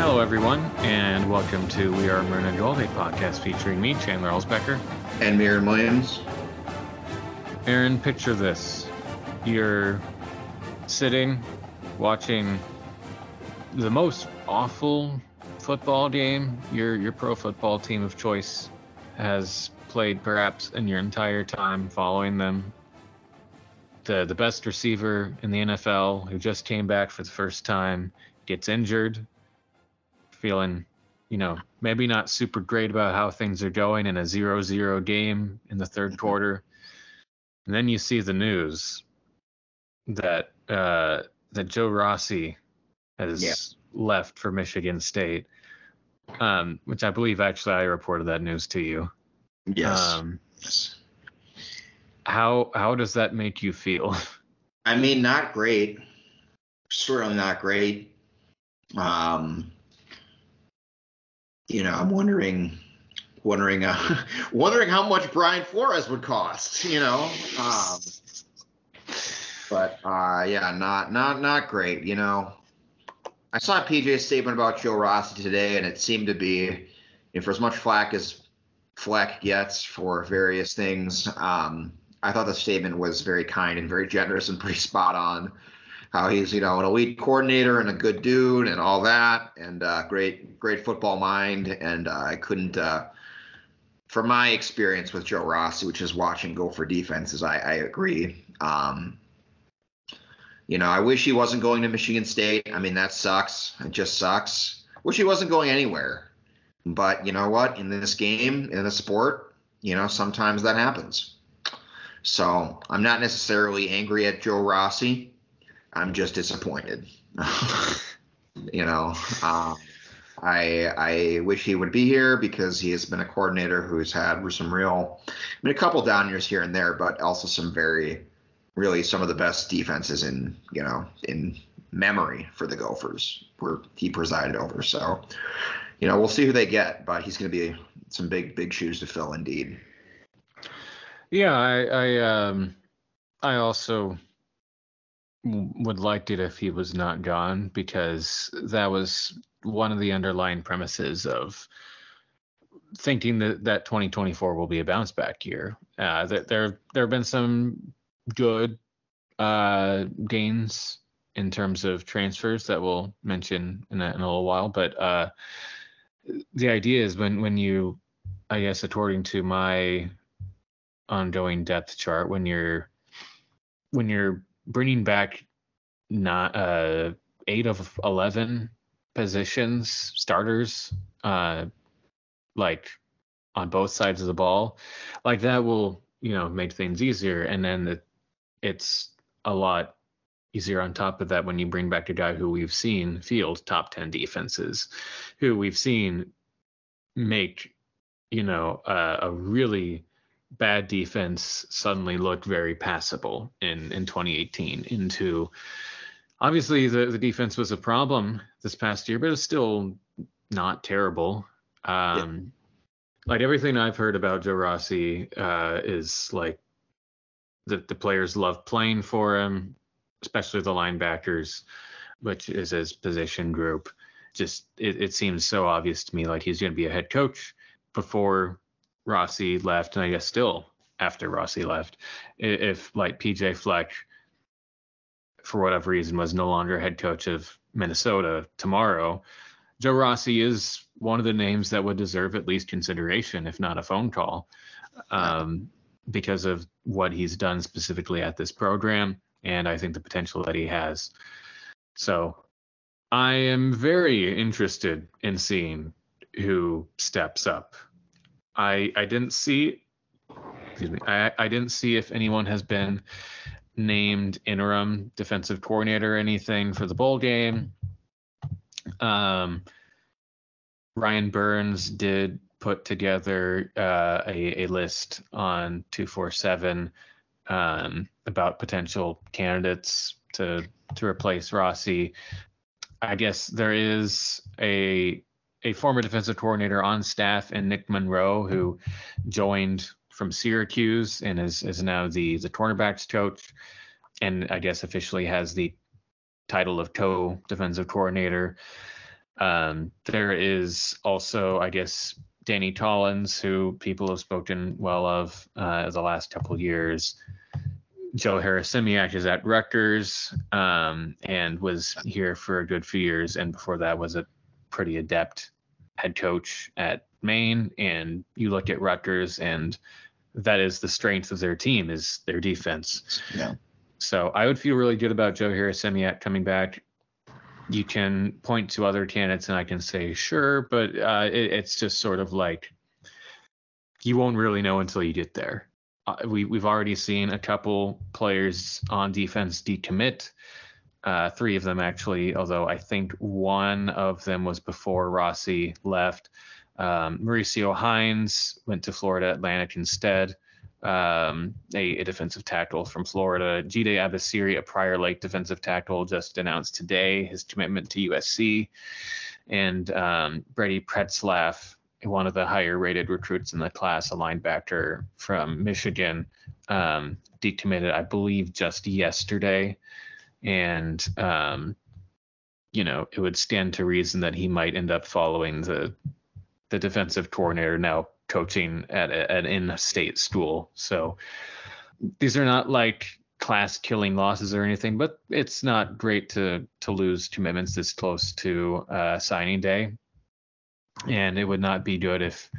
Hello, everyone, and welcome to We Are Maroon and Gold, a podcast featuring me, Chandler Elsbecker. And Miriam Williams. Aaron, picture this. You're sitting, watching the most awful football game your your pro football team of choice has played perhaps in your entire time following them. The the best receiver in the NFL who just came back for the first time gets injured, feeling, you know, maybe not super great about how things are going in a 0-0 game in the third quarter. And then you see the news that uh, that Joe Rossi has Yeah. left for Michigan State, um, which I believe actually I reported that news to you. Yes. Um, yes. how how does that make you feel? I mean, not great. Certainly not great. Um, you know, I'm wondering, wondering, uh, wondering how much Brian Flores would cost. You know, um, but uh, yeah, not not not great. You know, I saw PJ's statement about Joe Rossi today, and it seemed to be, you know, for as much flack as Fleck gets for various things, um, I thought the statement was very kind and very generous and pretty spot on. How he's, you know, an elite coordinator and a good dude and all that, and uh, great, great football mind. And uh, I couldn't, uh, from my experience with Joe Rossi, which is watching Gopher defenses, I, I agree. Um, you know, I wish he wasn't going to Michigan State. I mean, that sucks. It just sucks. Wish he wasn't going anywhere. But you know what? In this game, in the sport, you know, sometimes that happens. So I'm not necessarily angry at Joe Rossi. I'm just disappointed. you know, um, I I wish he would be here because he has been a coordinator who's had some real, I mean, a couple down years here and there, but also some very, really some of the best defenses in you know in memory for the Gophers where he presided over. So, you know, we'll see who they get, but he's going to be some big big shoes to fill indeed. yeah, I I um I also would liked it if he was not gone because that was one of the underlying premises of thinking that that 2024 will be a bounce back year. Uh, that there there have been some good uh, gains in terms of transfers that we'll mention in a, in a little while, but uh, the idea is when when you, I guess, according to my ongoing depth chart, when you're when you're bringing back not uh eight of 11 positions starters uh like on both sides of the ball like that will you know make things easier. And then it, it's a lot easier on top of that when you bring back a guy who we've seen field top 10 defenses who we've seen make you know uh, a really bad defense suddenly looked very passable in in 2018 into obviously the, the defense was a problem this past year, but it's still not terrible. Um, Like everything I've heard about Joe Rossi uh, is like the, the players love playing for him, especially the linebackers, which is his position group. Just it, it seems so obvious to me like he's going to be a head coach before Rossi left, and I guess still after Rossi left. If like PJ Fleck for whatever reason was no longer head coach of Minnesota tomorrow, Joe Rossi is one of the names that would deserve at least consideration, if not a phone call, um, because of what he's done specifically at this program and I think the potential that he has. So I am very interested in seeing who steps up. I I didn't see excuse me, I, I didn't see if anyone has been named interim defensive coordinator or anything for the bowl game. Um, Ryan Burns did put together uh, a, a list on 247 um, about potential candidates to to replace Rossi. I guess there is a a former defensive coordinator on staff and Nick Monroe who joined from Syracuse and is is now the the cornerbacks coach and I guess officially has the title of co defensive coordinator. Um, there is also, I guess, Danny Collins, who people have spoken well of uh, the last couple years. Joe Harasymiak is at Rutgers um, and was here for a good few years, and before that was a pretty adept head coach at Maine. And you look at Rutgers, and that is the strength of their team is their defense. Yeah. So I would feel really good about Joe Harasymiak coming back. You can point to other candidates, and I can say sure, but uh, it, it's just sort of like you won't really know until you get there. Uh, we we've already seen a couple players on defense decommit. Uh, three of them actually, although I think one of them was before Rossi left. Um, Mauricio Hines went to Florida Atlantic instead um, a, a, defensive tackle from Florida. Jide Abasiri, a Prior Lake defensive tackle, just announced today his commitment to USC. And um, Brady Pretzlaff, one of the higher rated recruits in the class, a linebacker from Michigan, um, decommitted, I believe, just yesterday. And, um, you know, it would stand to reason that he might end up following the the defensive coordinator now coaching at an in-state school. So these are not like class killing losses or anything, but it's not great to to lose commitments this close to uh, signing day. And it would not be good if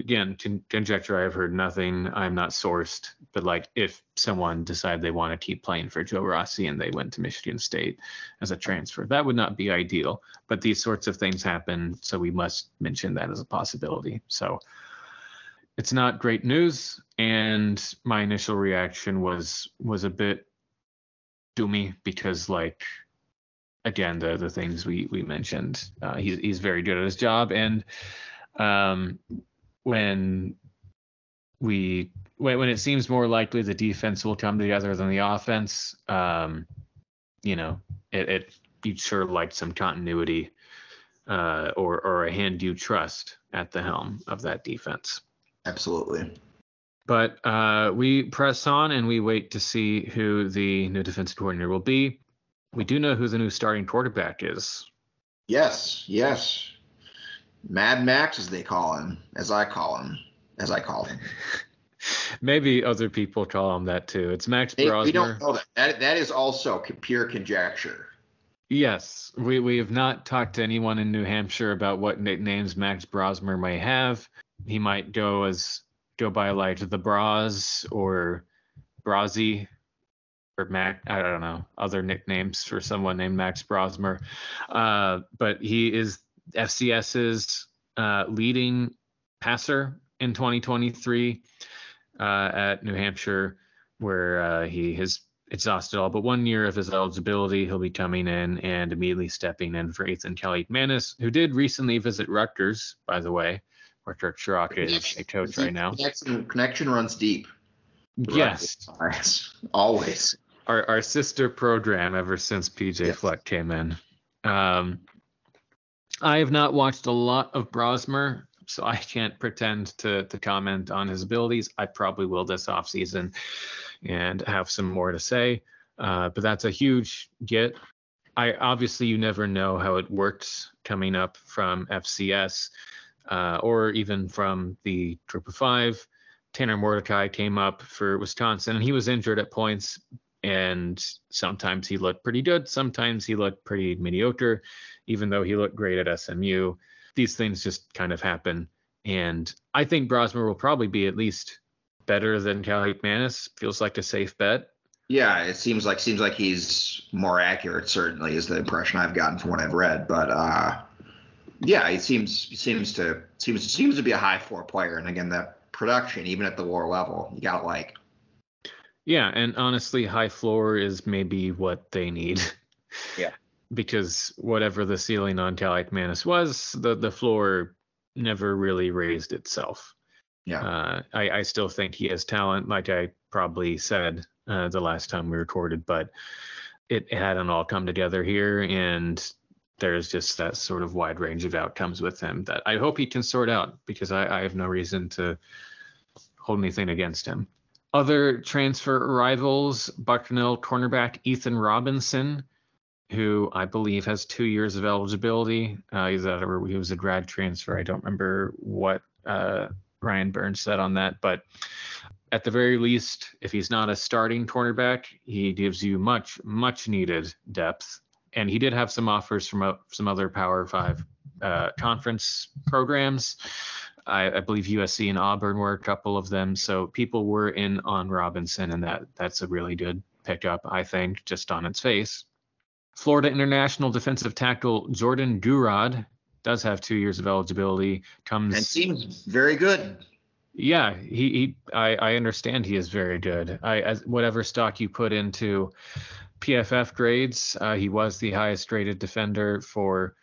again, conjecture. I've heard nothing. I'm not sourced, but like if someone decided they want to keep playing for Joe Rossi and they went to Michigan State as a transfer, that would not be ideal. But these sorts of things happen, so we must mention that as a possibility. So it's not great news, and my initial reaction was was a bit doomy because like again the the things we we mentioned, uh, he's he's very good at his job and um when we when, when it seems more likely the defense will come together than the offense, um, you know, it, it you'd sure like some continuity uh, or or a hand you trust at the helm of that defense. Absolutely. But uh, we press on and we wait to see who the new defensive coordinator will be. We do know who the new starting quarterback is. Yes, yes. Mad Max, as they call him, as I call him, as I call him. Maybe other people call him that too. It's Max they, Brosmer. We don't know that. that. That is also pure conjecture. Yes, we we have not talked to anyone in New Hampshire about what nicknames Max Brosmer may have. He might go as go by like the Bras or Brazi or Mac. I don't know other nicknames for someone named Max Brosmer. Uh, but he is FCS's uh, leading passer in 2023 uh, at New Hampshire, where uh, he has exhausted all but one year of his eligibility. He'll be coming in and immediately stepping in for Athan Kaliakmanis, who did recently visit Rutgers, by the way, where Kirk is a coach right now. Connection, connection runs deep. Yes. Always. Our, our sister program ever since PJ yes. Fleck came in. Um, I have not watched a lot of Brosmer, so I can't pretend to to comment on his abilities. I probably will this offseason and have some more to say. Uh, but that's a huge get. I obviously you never know how it works coming up from FCS uh, or even from the Group of Five. Tanner Mordecai came up for Wisconsin and he was injured at points and sometimes he looked pretty good, sometimes he looked pretty mediocre even though he looked great at SMU. These things just kind of happen. And I think Brosmer will probably be at least better than Kaliakmanis. Feels like a safe bet. Yeah, it seems like seems like he's more accurate. Certainly, is the impression I've gotten from what I've read. But uh, yeah, he seems seems to seems seems to be a high floor player. And again, that production, even at the lower level, you got like. Yeah, and honestly, high floor is maybe what they need. Yeah because whatever the ceiling on Kaliakmanis was, the the floor never really raised itself. Yeah. Uh, I, I still think he has talent, like I probably said uh, the last time we recorded, but it hadn't all come together here, and there's just that sort of wide range of outcomes with him that I hope he can sort out because I, I have no reason to hold anything against him. Other transfer arrivals: Bucknell cornerback Ethan Robinson who I believe has two years of eligibility. Uh, he's a, he was a grad transfer. I don't remember what uh, Ryan Burns said on that, but at the very least, if he's not a starting cornerback, he gives you much, much needed depth. And he did have some offers from uh, some other Power Five uh, conference programs. I, I, believe USC and Auburn were a couple of them. So people were in on Robinson, and that that's a really good pickup, I think, just on its face. Florida international defensive tackle Jordan Gurod does have two years of eligibility. Comes and seems very good. Yeah, he, he I, I understand he is very good. I as whatever stock you put into PFF grades, uh, he was the highest rated defender for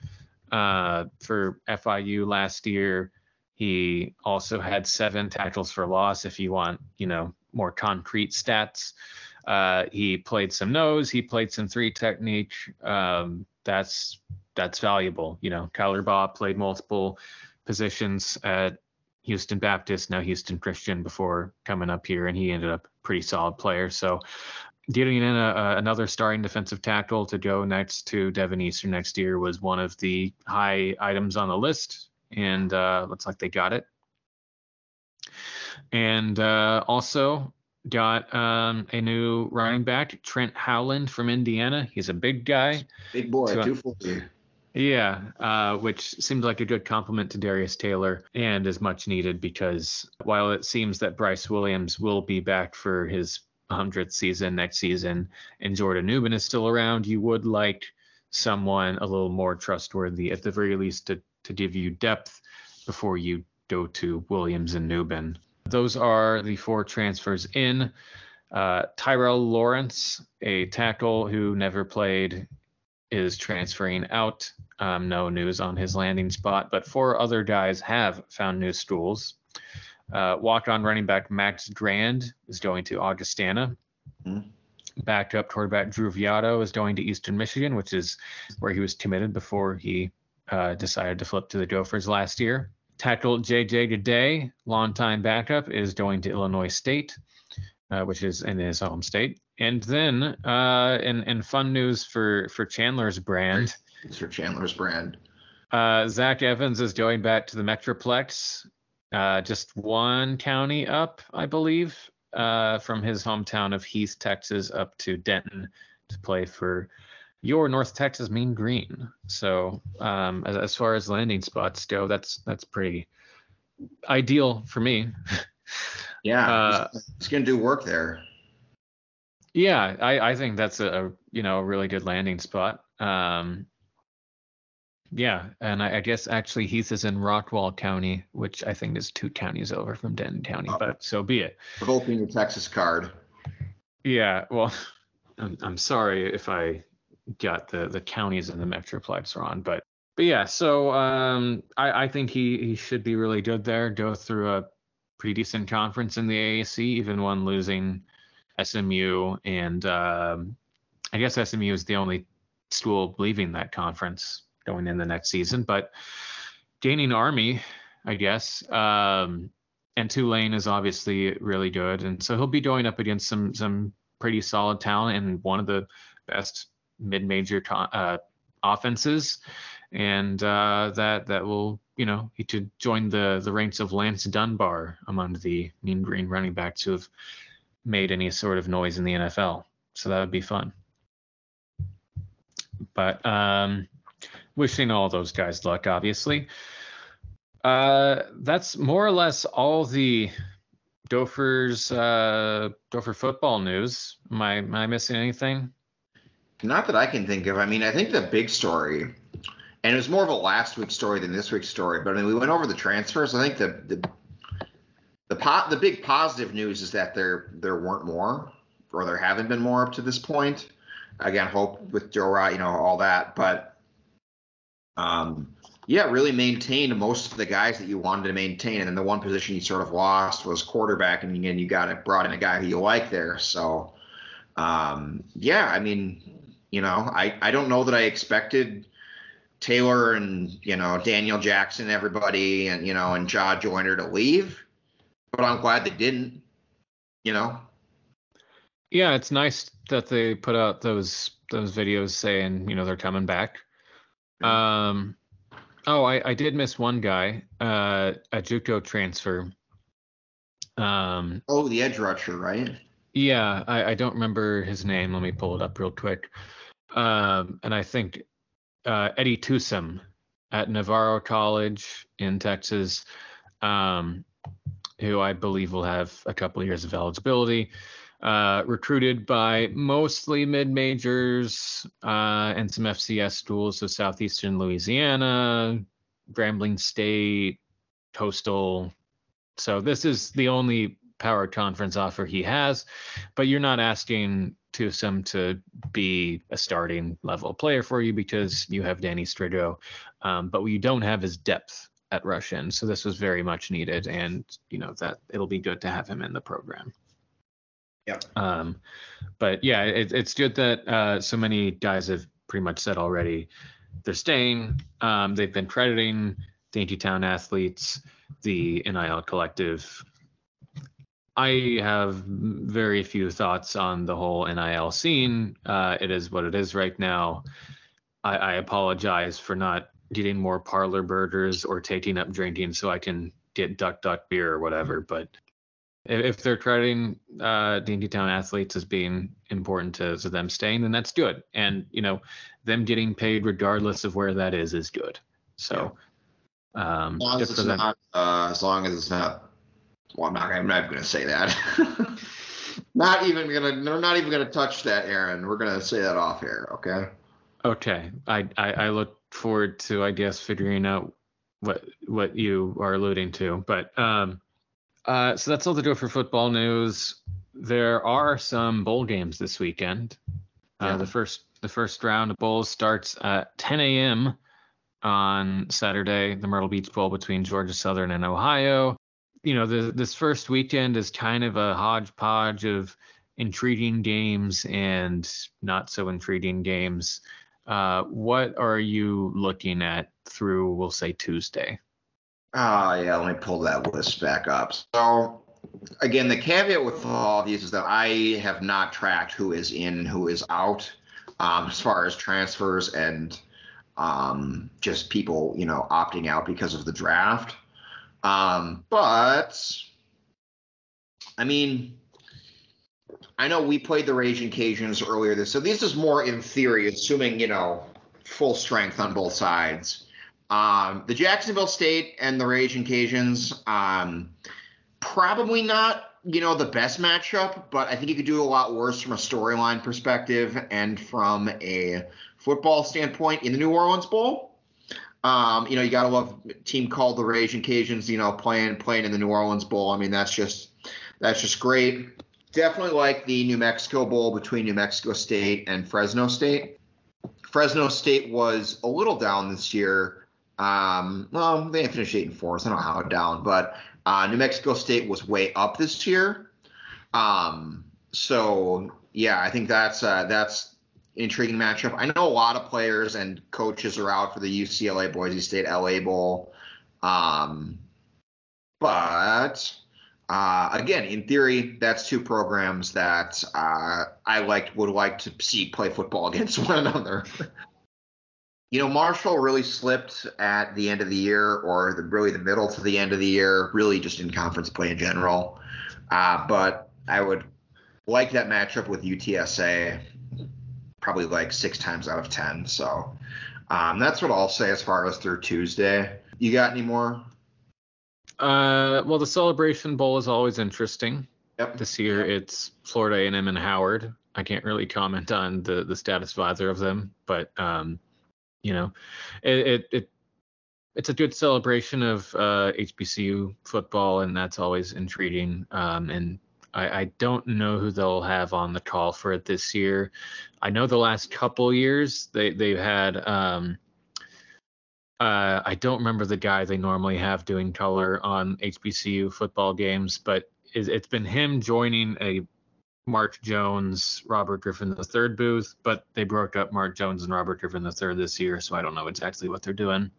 uh, for FIU last year. He also had seven tackles for loss. If you want, you know, more concrete stats, uh, he played some nose. He played some three technique. Um, that's that's valuable. You know, Kyler Baugh played multiple positions at Houston Baptist, now Houston Christian before coming up here, and he ended up pretty solid player. So getting in a, a, another starting defensive tackle to go next to Deven Eastern next year was one of the high items on the list, and uh, looks like they got it. And uh, also got um, a new running back, Trent Howland from Indiana. He's a big guy. Big boy, 240. Yeah, uh, which seems like a good compliment to Darius Taylor and is much needed because while it seems that Bryce Williams will be back for his 100th season next season and Jordan Nubin is still around, you would like someone a little more trustworthy, at the very least, to, to give you depth before you go to Williams and Nubin. Those are the four transfers in. Uh, Tyrell Lawrence, a tackle who never played is transferring out. Um, no news on his landing spot, but four other guys have found new schools. Uh, walk on running back Max Grand is going to Augustana. Mm-hmm. Backup quarterback Drew Viotto is going to Eastern Michigan, which is where he was committed before he uh, decided to flip to the Gophers last year. Tackle JJ Today, longtime backup, is going to Illinois State, uh, which is in his home state. And then, uh, in in fun news for for Chandler's brand, it's for Chandler's brand. Uh, Zach Evans is going back to the Metroplex, uh, just one county up, I believe, uh, from his hometown of Heath, Texas, up to Denton to play for your North Texas Mean Green. So, um, as, as far as landing spots go, that's that's pretty ideal for me. Yeah, uh, he's gonna do work there. Yeah, I, I think that's a, you know a really good landing spot. Um, yeah, and I, I, guess actually Heath is in Rockwall County, which I think is two counties over from Denton County, oh. but so be it. Hoping your Texas card. Yeah, well, I'm, I'm sorry if I got the the counties and the metroplex wrong, but but yeah, so um, I, I think he he should be really good there. Go through a pretty decent conference in the AAC, even one losing SMU, and um, I guess SMU is the only school leaving that conference going in the next season. But gaining Army, I guess, um, and Tulane is obviously really good, and so he'll be going up against some some pretty solid talent and one of the best mid-major uh, offenses, and uh, that that will you know he could join the the ranks of Lance Dunbar among the Mean Green running backs who have made any sort of noise in the NFL. So that would be fun. But um, wishing all those guys luck, obviously. Uh, that's more or less all the Gophers uh, Gopher football news. Am I am I missing anything? Not that I can think of. I mean, I think the big story, and it was more of a last week story than this week's story. But I mean, we went over the transfers. I think the the the po- the big positive news is that there there weren't more, or there haven't been more up to this point. Again, hope with Wright, you know, all that, but um, yeah, really maintained most of the guys that you wanted to maintain, and then the one position you sort of lost was quarterback, and again, you got it brought in a guy who you like there. So, um, yeah, I mean, you know, I I don't know that I expected. Taylor and you know Daniel Jackson, everybody, and you know and Jah Joyner to leave but I'm glad they didn't. You know. Yeah, it's nice that they put out those those videos saying you know they're coming back. Um, oh, I, I did miss one guy, uh, a JUCO transfer. Um, oh, the edge rusher, right? Yeah, I, I don't remember his name. Let me pull it up real quick. Um, and I think uh, Eddie Tusum at Navarro College in Texas, um, who I believe will have a couple of years of eligibility. Uh, recruited by mostly mid majors uh, and some FCS schools, so Southeastern Louisiana, Grambling State, Coastal. So this is the only power conference offer he has, but you're not asking Tusum to be a starting level player for you because you have Danny Striggow, um, but what you don't have is depth at Russian. So this was very much needed, and you know that it'll be good to have him in the program. Yeah. Um, but yeah, it, it's good that uh, so many guys have pretty much said already they're staying. Um, they've been crediting Dinkytown athletes, the NIL collective. I have very few thoughts on the whole NIL scene. Uh, it is what it is right now. I, I apologize for not getting more parlor burgers or taking up drinking so I can get duck duck beer or whatever. But if they're crediting uh, Town athletes as being important to, to them staying, then that's good. And you know, them getting paid regardless of where that is is good. So, um, as long as it's not, uh, as long as it's not, well, I'm not, I'm not going to say that. not even gonna, we're not even gonna touch that, Aaron. We're gonna say that off air, okay? Okay. I, I, I look forward to, I guess, figuring out what what you are alluding to, but um uh, so that's all to do for football news. There are some bowl games this weekend. Uh, yeah. The first the first round of bowls starts at 10 a.m. on Saturday. The Myrtle Beach Bowl between Georgia Southern and Ohio. You know, the, this first weekend is kind of a hodgepodge of intriguing games and not so intriguing games. Uh, what are you looking at through, we'll say, Tuesday? Oh, yeah, let me pull that list back up. So, again, the caveat with all of these is that I have not tracked who is in and who is out um, as far as transfers and um, just people, you know, opting out because of the draft. Um, but, I mean, I know we played the Raging Cajuns earlier this, so this is more in theory, assuming, you know, full strength on both sides. Um, the Jacksonville State and the Raging Cajuns, um, probably not, you know, the best matchup, but I think you could do a lot worse from a storyline perspective and from a football standpoint in the New Orleans Bowl. Um, you know, you gotta love team called the Raging Cajuns, you know, playing playing in the New Orleans Bowl. I mean, that's just that's just great. Definitely like the New Mexico Bowl between New Mexico State and Fresno State. Fresno State was a little down this year um, well, they finished eight and four, so I don't know how down, but uh, New Mexico State was way up this year. Um, so yeah, I think that's uh, that's intriguing matchup. I know a lot of players and coaches are out for the UCLA Boise State LA Bowl. Um, but uh, again, in theory, that's two programs that uh, I like would like to see play football against one another. You know, Marshall really slipped at the end of the year, or the, really the middle to the end of the year, really just in conference play in general. Uh, but I would like that matchup with UTSA probably like six times out of ten. So um, that's what I'll say as far as through Tuesday. You got any more? Uh, well, the Celebration Bowl is always interesting. Yep. This year yep. it's Florida A&M and Howard. I can't really comment on the the status of either of them, but um, you know, it, it, it it's a good celebration of uh, HBCU football, and that's always intriguing. Um, and I, I, don't know who they'll have on the call for it this year. I know the last couple years they they've had. Um, uh, I don't remember the guy they normally have doing color on HBCU football games, but it's been him joining a Mark Jones, Robert Griffin III booth, but they broke up Mark Jones and Robert Griffin III this year, so I don't know exactly what they're doing.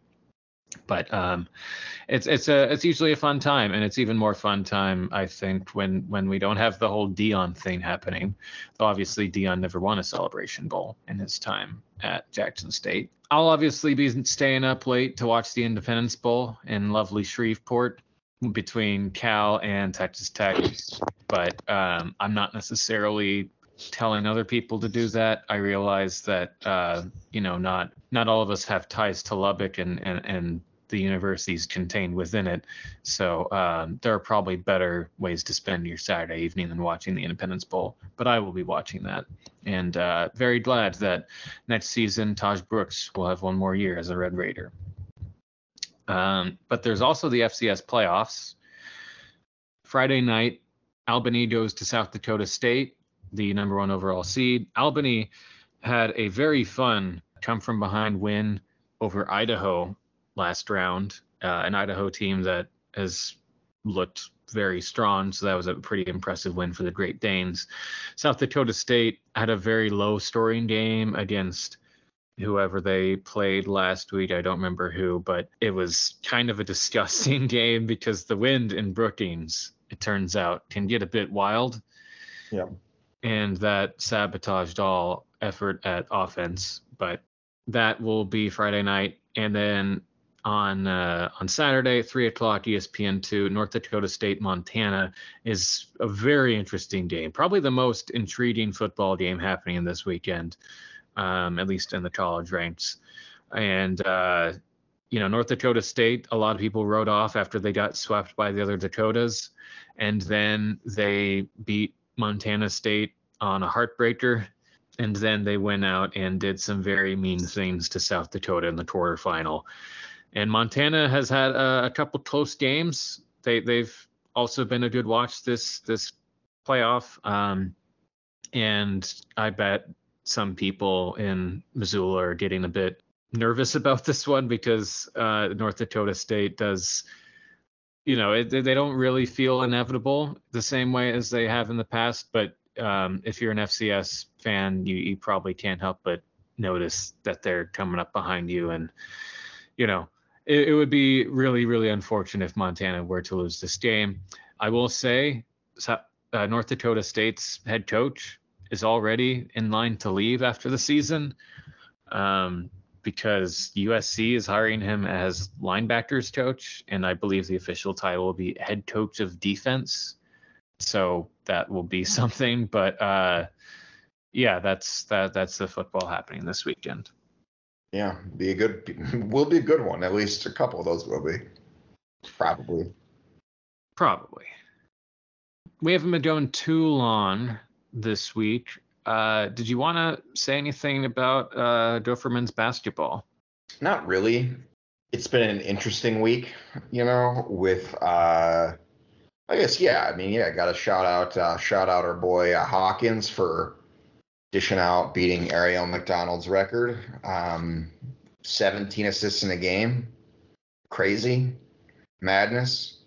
But um, it's it's a it's usually a fun time, and it's even more fun time I think when when we don't have the whole Deion thing happening. Obviously, Deion never won a Celebration Bowl in his time at Jackson State. I'll obviously be staying up late to watch the Independence Bowl in lovely Shreveport between Cal and Texas Tech, but um, I'm not necessarily telling other people to do that. I realize that uh, you know not not all of us have ties to Lubbock and and, and the universities contained within it. So um, there are probably better ways to spend your Saturday evening than watching the Independence Bowl. But I will be watching that, and uh, very glad that next season Tahj Brooks will have one more year as a Red Raider. Um, but there's also the FCS playoffs. Friday night, Albany goes to South Dakota State, the number one overall seed. Albany had a very fun come from behind win over Idaho last round, uh, an Idaho team that has looked very strong. So that was a pretty impressive win for the Great Danes. South Dakota State had a very low scoring game against whoever they played last week. I don't remember who, but it was kind of a disgusting game because the wind in Brookings, it turns out, can get a bit wild. Yeah. And that sabotaged all effort at offense. But that will be Friday night. And then on uh, on Saturday, three o'clock ESPN two, North Dakota State, Montana is a very interesting game. Probably the most intriguing football game happening this weekend um, at least in the college ranks. And uh, you know, North Dakota State, a lot of people wrote off after they got swept by the other Dakotas, and then they beat Montana State on a heartbreaker, and then they went out and did some very mean things to South Dakota in the quarterfinal. And Montana has had a, a couple close games. They they've also been a good watch this this playoff. Um, and I bet some people in Missoula are getting a bit nervous about this one because uh, North Dakota State does, you know, it, they don't really feel inevitable the same way as they have in the past. But um, if you're an FCS fan, you, you probably can't help but notice that they're coming up behind you. And, you know, it, it would be really, really unfortunate if Montana were to lose this game. I will say, uh, North Dakota State's head coach is already in line to leave after the season um, because USC is hiring him as linebackers coach, and I believe the official title will be head coach of defense. So that will be something, but uh, yeah, that's that that's the football happening this weekend. Yeah, be a good will be a good one. At least a couple of those will be. Probably. Probably. We haven't been going too long this week. Uh, did you want to say anything about uh, Gopher men's basketball? Not really. It's been an interesting week, you know, with uh, I guess yeah. I mean, yeah, I got to shout out uh, shout out our boy uh, Hawkins for dishing out beating Arriel McDonald's record. Um, 17 assists in a game, crazy madness.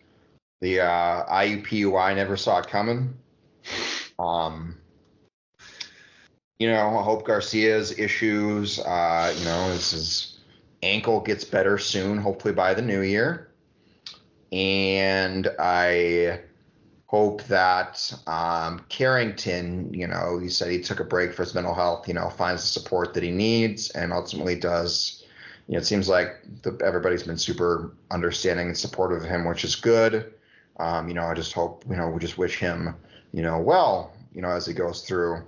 The uh, IUPUI never saw it coming. Um, you know, Hope Garcia's issues. Uh, you know, his ankle gets better soon, hopefully by the new year. And I hope that um, Carrington, you know, he said he took a break for his mental health, you know, finds the support that he needs and ultimately does. You know, it seems like the, everybody's been super understanding and supportive of him, which is good. Um, you know, I just hope, you know, we just wish him, you know, well, you know, as he goes through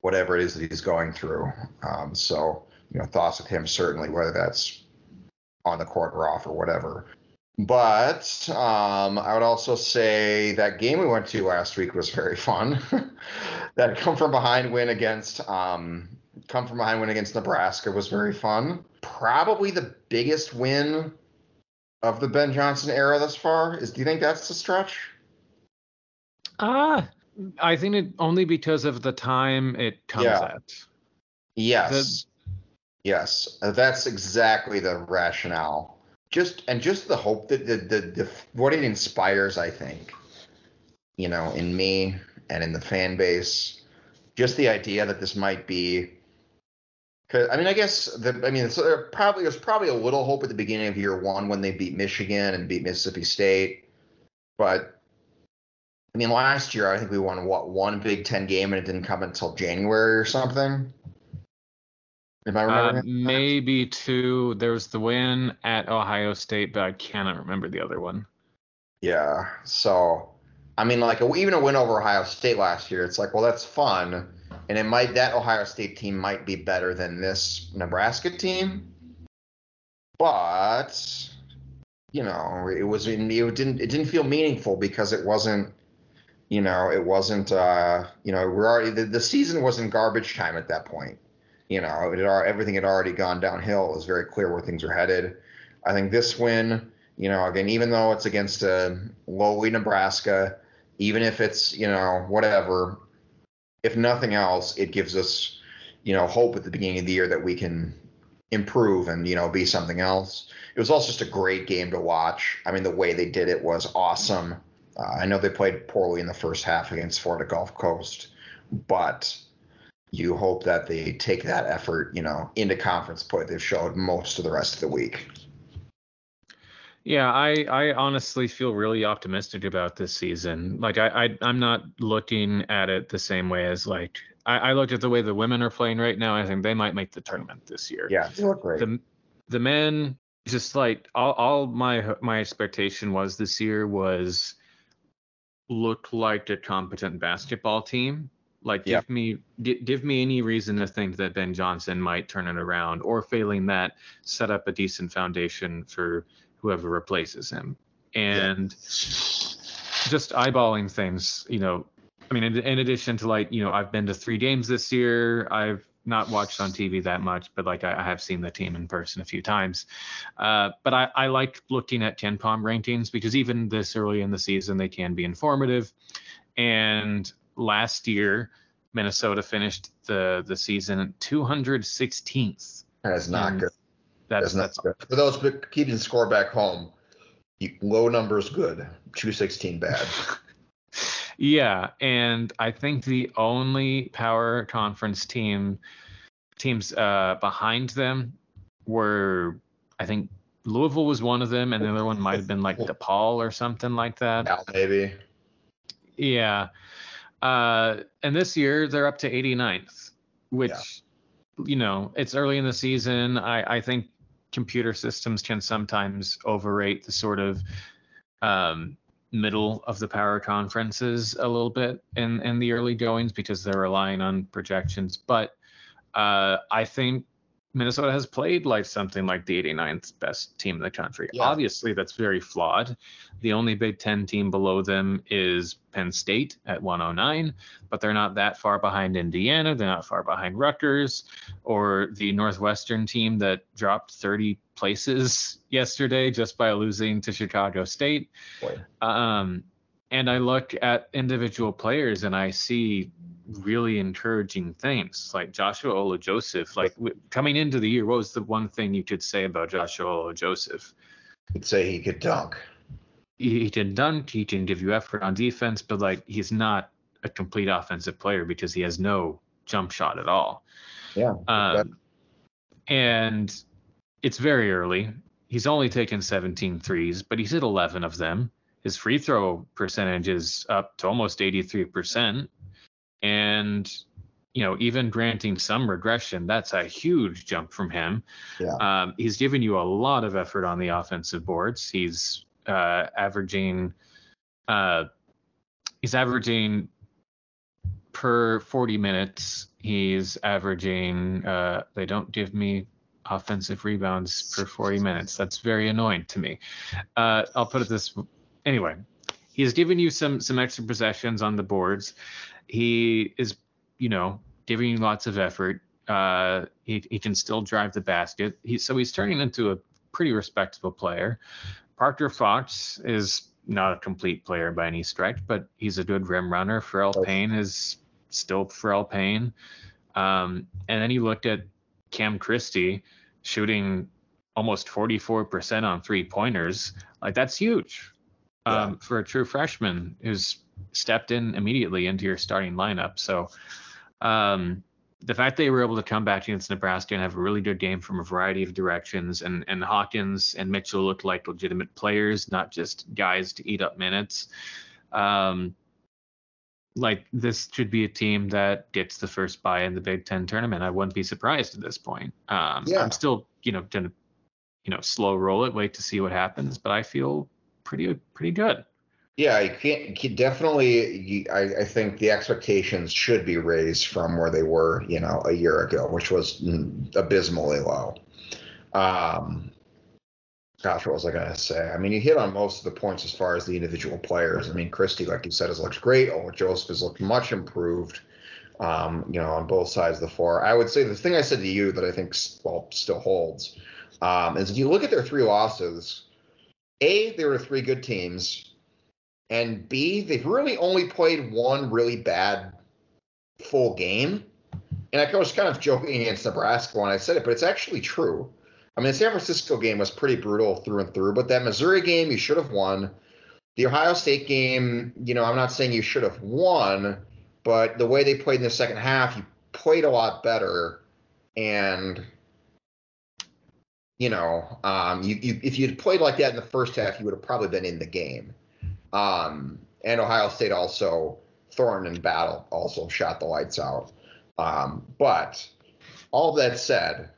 whatever it is that he's going through. Um, so, you know, thoughts with him certainly, whether that's on the court or off or whatever. But um, I would also say that game we went to last week was very fun. that come from behind win against um, come from behind win against Nebraska was very fun. Probably the biggest win of the Ben Johnson era thus far. Is do you think that's the stretch? Ah, I think it only because of the time it comes yeah. at. Yes. The, yes. That's exactly the rationale. Just and just the hope that the, the the what it inspires, I think, you know, in me and in the fan base, just the idea that this might be Cause I mean, I guess the I mean, so there probably there's probably a little hope at the beginning of year one when they beat Michigan and beat Mississippi State, but I mean, last year I think we won what one Big Ten game and it didn't come until January or something. Am I remembering? Uh, maybe two. There was the win at Ohio State, but I cannot remember the other one. Yeah. So, I mean, like even a win over Ohio State last year, it's like, well, that's fun and it might that Ohio State team might be better than this Nebraska team, but you know it was it didn't it didn't feel meaningful because it wasn't you know it wasn't uh you know we're already the, the season was in garbage time at that point you know it had, everything had already gone downhill it was very clear where things were headed i think this win you know again even though it's against a lowly nebraska even if it's you know whatever if nothing else, it gives us, you know, hope at the beginning of the year that we can improve and you know be something else. It was also just a great game to watch. I mean, the way they did it was awesome. Uh, I know they played poorly in the first half against Florida Gulf Coast, but you hope that they take that effort, you know, into conference play. They've showed most of the rest of the week. Yeah, I, I honestly feel really optimistic about this season. Like I, I I'm not looking at it the same way as like I, I looked at the way the women are playing right now. I think they might make the tournament this year. Yeah, they look great. The the men just like all, all my my expectation was this year was look like a competent basketball team. Like give yeah. me give me any reason to think that Ben Johnson might turn it around, or failing that, set up a decent foundation for whoever replaces him. And yeah. just eyeballing things, you know, I mean, in, in, addition to like, you know, I've been to three games this year. I've not watched on TV that much, but like I, I have seen the team in person a few times. Uh, but I, I like looking at KenPom rankings because even this early in the season, they can be informative. And last year, Minnesota finished the the season 216th. That's not and good. That's, that's good. For those keeping score back home, low numbers good, 216 bad. yeah, and I think the only power conference team teams uh, behind them were, I think Louisville was one of them, and the other one might have been like DePaul or something like that. Yeah, maybe. Yeah. Uh, and this year they're up to 89th, which, yeah. you know, it's early in the season. I, I think computer systems can sometimes overrate the sort of um, middle of the power conferences a little bit in in the early goings because they're relying on projections. But uh, I think Minnesota has played like something like the 89th best team in the country. Yeah. Obviously, that's very flawed. The only Big Ten team below them is Penn State at 109, but they're not that far behind Indiana. They're not far behind Rutgers or the Northwestern team that dropped 30 places yesterday just by losing to Chicago State. Um, and I look at individual players and I see really encouraging things like Joshua Ola Joseph. Like w- coming into the year, what was the one thing you could say about Joshua Ola Joseph? Could say he could dunk. He, he can dunk. He can give you effort on defense, but like he's not a complete offensive player because he has no jump shot at all. Yeah. Um, and it's very early. He's only taken 17 threes, but he's hit 11 of them. His free throw percentage is up to almost 83%. And, you know, even granting some regression, that's a huge jump from him. Yeah. Um, he's given you a lot of effort on the offensive boards. He's uh, averaging, uh, he's averaging per 40 minutes, he's averaging, uh, they don't give me offensive rebounds per 40 minutes. That's very annoying to me. Uh, I'll put it this anyway. He's given you some some extra possessions on the boards. He is, you know, giving lots of effort. Uh, he, he can still drive the basket. He, so he's turning into a pretty respectable player. Parker Fox is not a complete player by any stretch, but he's a good rim runner. Pharrel Payne is still Pharrel Payne. Um, and then you looked at Cam Christie shooting almost 44% on three pointers. Like that's huge um, yeah. for a true freshman who's stepped in immediately into your starting lineup. So, um, the fact they were able to come back against Nebraska and have a really good game from a variety of directions, and and Hawkins and Mitchell looked like legitimate players, not just guys to eat up minutes. Um, like this should be a team that gets the first bye in the Big Ten tournament. I wouldn't be surprised at this point. Um, yeah. I'm still, you know, gonna, you know, slow roll it, wait to see what happens, but I feel pretty pretty good. Yeah, can't definitely. I, I think the expectations should be raised from where they were, you know, a year ago, which was abysmally low. Um, gosh, what was I gonna say? I mean, you hit on most of the points as far as the individual players. I mean, Christie, like you said, has looked great. Oh, Joseph has looked much improved. Um, you know, on both sides of the floor. I would say the thing I said to you that I think well still holds um, is if you look at their three losses, a there were three good teams and B, they've really only played one really bad full game. And I was kind of joking against Nebraska when I said it, but it's actually true. I mean, the San Francisco game was pretty brutal through and through, but that Missouri game you should have won. The Ohio State game, you know, I'm not saying you should have won, but the way they played in the second half, you played a lot better. And, you know, um, you, you, if you'd played like that in the first half, you would have probably been in the game. Um, and Ohio State also, Thornton and Battle also shot the lights out. Um, but all that said,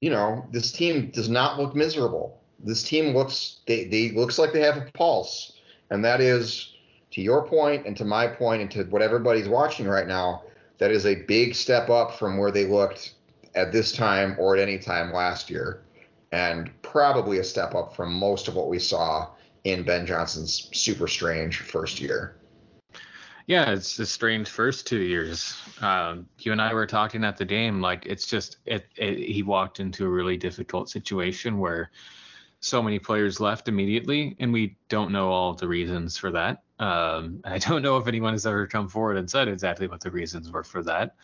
you know, this team does not look miserable. This team looks they, they looks like they have a pulse, and that is to your point and to my point and to what everybody's watching right now. That is a big step up from where they looked at this time or at any time last year, and probably a step up from most of what we saw in Ben Johnson's super strange first year. Yeah, it's a strange first two years. Um, you and I were talking at the game, like it's just it, it, He walked into a really difficult situation where so many players left immediately, and we don't know all the reasons for that. Um, I don't know if anyone has ever come forward and said exactly what the reasons were for that,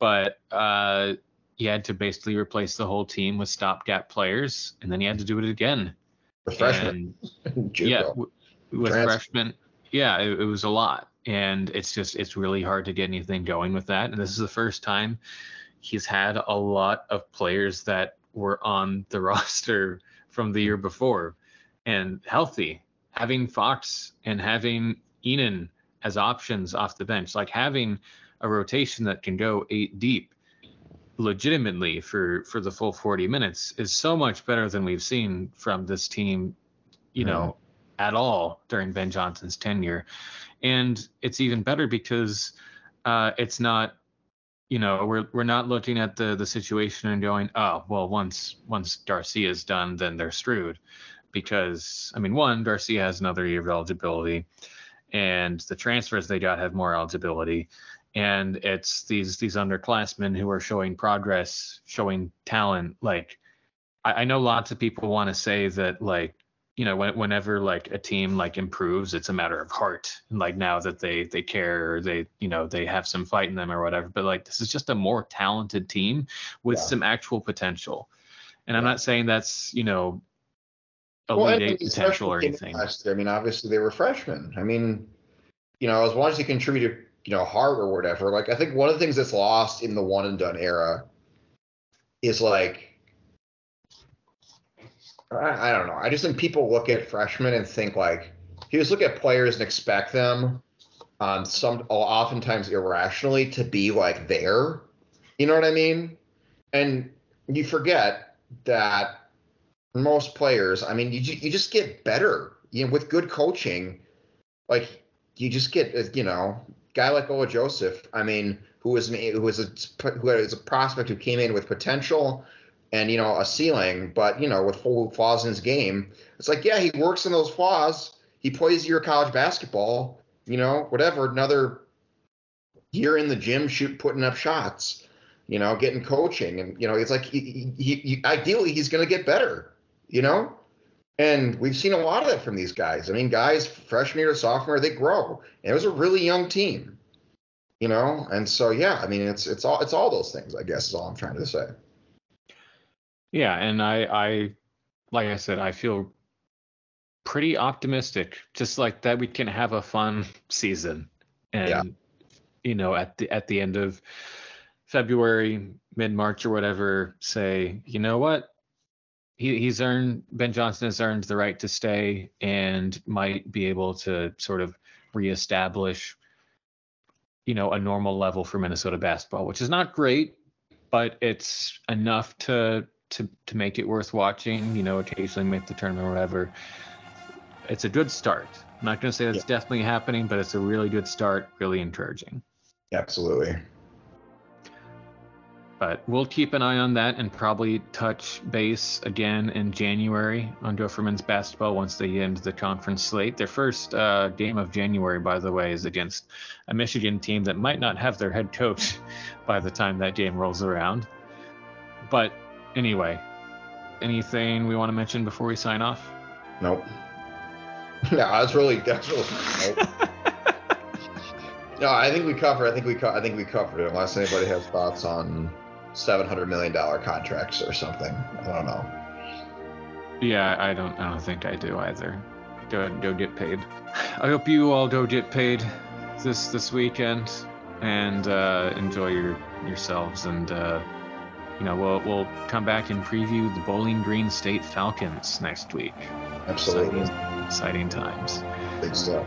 but uh, he had to basically replace the whole team with stopgap players, and then he had to do it again freshman. yeah, w- with Trans- freshmen, yeah, it, it was a lot, and it's just it's really hard to get anything going with that. And this is the first time he's had a lot of players that were on the roster from the year before and healthy. Having Fox and having Ihnen as options off the bench, like having a rotation that can go eight deep legitimately for for the full 40 minutes is so much better than we've seen from this team you mm-hmm. know at all during ben johnson's tenure. And it's even better because uh, it's not you know we're we're not looking at the the situation and going oh well once once Garcia is done then they're screwed. Because i mean one Garcia has another year of eligibility and the transfers they got have more eligibility and it's these these underclassmen who are showing progress, showing talent. Like I, I know lots of people want to say that like you know when, whenever like a team like improves it's a matter of heart and like now that they they care or they you know they have some fight in them or whatever but like this is just a more talented team with yeah. some actual potential and yeah. i'm not saying that's you know elite well, eight potential or anything i mean obviously they were freshmen i mean you know as long as you contribute you know, heart or whatever. Like I think one of the things that's lost in the one and done era is like I, I don't know. I just think people look at freshmen and think like you just look at players and expect them um some oftentimes irrationally to be like there. You know what I mean? And you forget that most players, I mean, you you just get better. You know, with good coaching, like you just get you know guy like Ola Joseph, I mean, who was who was a who is a prospect who came in with potential and you know a ceiling, but you know with full flaws in his game. It's like yeah, he works in those flaws. He plays your college basketball, you know, whatever. Another year in the gym, shoot, putting up shots, you know, getting coaching, and you know, it's like he, he, he ideally he's going to get better, you know. And we've seen a lot of that from these guys. I mean, guys, freshman year sophomore, they grow. And it was a really young team, you know. And so, yeah, I mean, it's it's all it's all those things. I guess is all I'm trying to say. Yeah, and I I like I said, I feel pretty optimistic. Just like that, we can have a fun season, and yeah. you know, at the at the end of February, mid March or whatever, say, you know what? He, he's earned Ben Johnson has earned the right to stay and might be able to sort of reestablish, you know, a normal level for Minnesota basketball, which is not great, but it's enough to to to make it worth watching. You know, occasionally make the tournament or whatever. It's a good start. I'm not going to say that's yeah. definitely happening, but it's a really good start. Really encouraging. Absolutely. But we'll keep an eye on that and probably touch base again in January on Gopher men's basketball once they end the conference slate. Their first uh, game of January, by the way, is against a Michigan team that might not have their head coach by the time that game rolls around. But anyway, anything we want to mention before we sign off? Nope. yeah, that's really that's really. Nope. no, I think we covered. I think we co- I think we covered it. Unless anybody has thoughts on seven hundred million dollar contracts or something. I don't know. Yeah, I don't. I don't think I do either. Go go get paid. I hope you all go get paid this this weekend and uh, enjoy your yourselves and. Uh, you know, we'll we'll come back and preview the Bowling Green State Falcons next week. Absolutely. Exciting, exciting times. Big stuff.